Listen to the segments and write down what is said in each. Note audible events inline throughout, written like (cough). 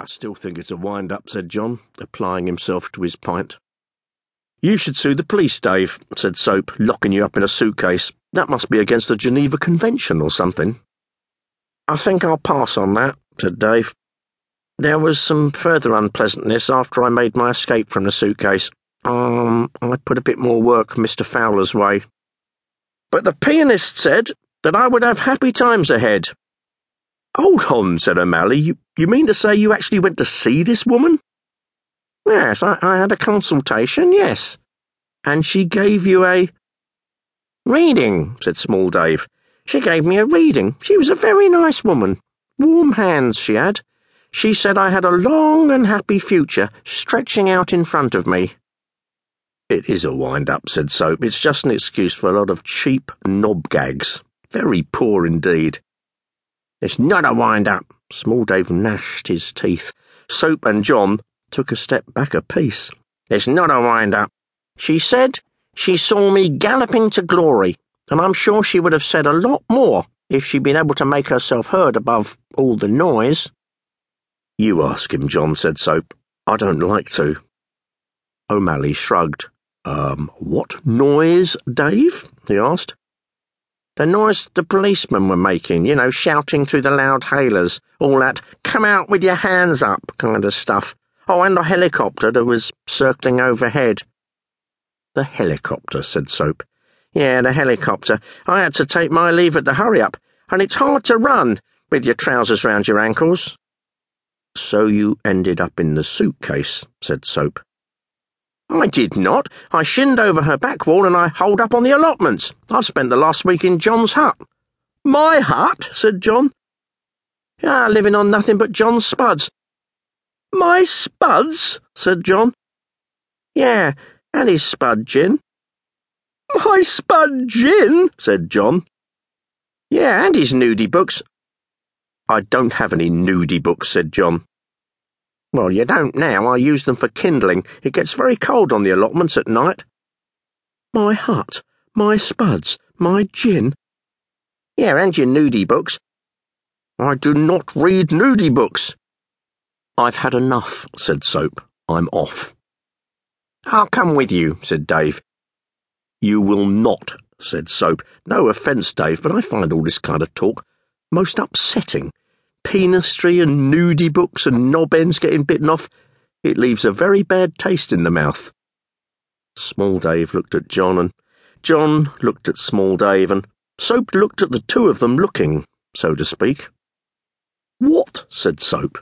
I still think it's a wind up, said John, applying himself to his pint. You should sue the police, Dave, said Soap, locking you up in a suitcase. That must be against the Geneva Convention or something. I think I'll pass on that, said Dave. There was some further unpleasantness after I made my escape from the suitcase. Um, I put a bit more work Mr. Fowler's way. But the pianist said that I would have happy times ahead. Hold on, said Omally. You, you mean to say you actually went to see this woman? Yes, I, I had a consultation, yes. And she gave you a. Reading, said Small Dave. She gave me a reading. She was a very nice woman. Warm hands she had. She said I had a long and happy future stretching out in front of me. It is a wind up, said Soap. It's just an excuse for a lot of cheap knob gags. Very poor indeed. It's not a wind up. Small Dave gnashed his teeth. Soap and John took a step back a piece. It's not a wind up. She said she saw me galloping to glory, and I'm sure she would have said a lot more if she'd been able to make herself heard above all the noise. You ask him, John, said Soap. I don't like to. Omally shrugged. Um, what noise, Dave? he asked. The noise the policemen were making, you know, shouting through the loud hailers, all that come out with your hands up kind of stuff. Oh, and a helicopter that was circling overhead. The helicopter, said Soap. Yeah, the helicopter. I had to take my leave at the hurry up, and it's hard to run with your trousers round your ankles. So you ended up in the suitcase, said Soap. I did not. I shinned over her back wall and I holed up on the allotments. I've spent the last week in John's hut. My hut? said John. Ah, living on nothing but John's spuds. My spuds? said John. Yeah, and his spud gin. My spud gin? said John. Yeah, and his nudie books. I don't have any nudie books, said John. Well, you don't now. I use them for kindling. It gets very cold on the allotments at night. My hut, my spuds, my gin. Yeah, and your nudie books. I do not read nudie books. I've had enough, said Soap. I'm off. I'll come with you, said Dave. You will not, said Soap. No offence, Dave, but I find all this kind of talk most upsetting penistry and nudie books and knob ends getting bitten off, it leaves a very bad taste in the mouth. Small Dave looked at John, and John looked at Small Dave, and Soap looked at the two of them looking, so to speak. What? said Soap.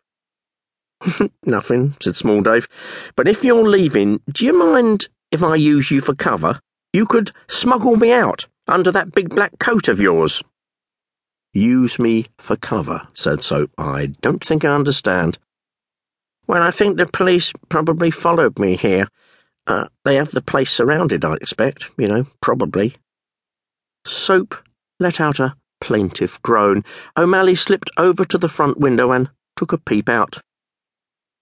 (laughs) Nothing, said Small Dave. But if you're leaving, do you mind if I use you for cover? You could smuggle me out under that big black coat of yours. Use me for cover, said Soap. I don't think I understand. Well, I think the police probably followed me here. Uh, they have the place surrounded, I expect, you know, probably. Soap let out a plaintive groan. Omally slipped over to the front window and took a peep out.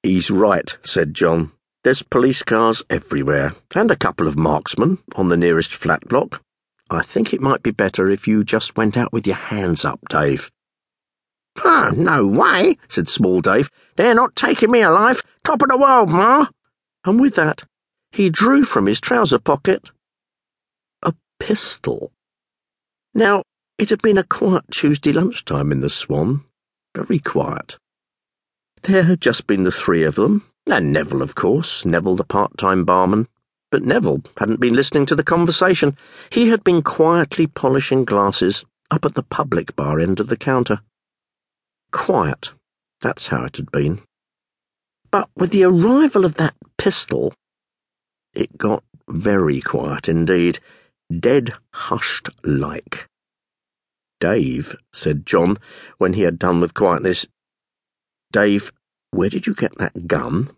He's right, said John. There's police cars everywhere, and a couple of marksmen on the nearest flat block. I think it might be better if you just went out with your hands up, Dave. Ah, no way, said Small Dave. They're not taking me alive. Top of the world, Ma. And with that, he drew from his trouser pocket a pistol. Now, it had been a quiet Tuesday lunchtime in the Swan, very quiet. There had just been the three of them, and Neville, of course, Neville the part time barman, but Neville hadn't been listening to the conversation. He had been quietly polishing glasses up at the public bar end of the counter. Quiet. That's how it had been. But with the arrival of that pistol, it got very quiet indeed, dead hushed like. Dave, said John, when he had done with quietness, Dave, where did you get that gun?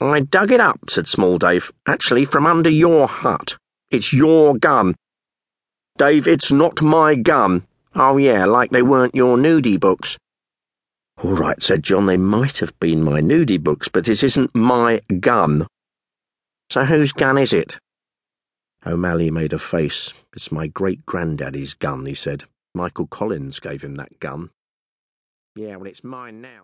I dug it up, said Small Dave. Actually, from under your hut. It's your gun. Dave, it's not my gun. Oh, yeah, like they weren't your nudie books. All right, said John, they might have been my nudie books, but this isn't my gun. So whose gun is it? Omally made a face. It's my great granddaddy's gun, he said. Michael Collins gave him that gun. Yeah, well, it's mine now.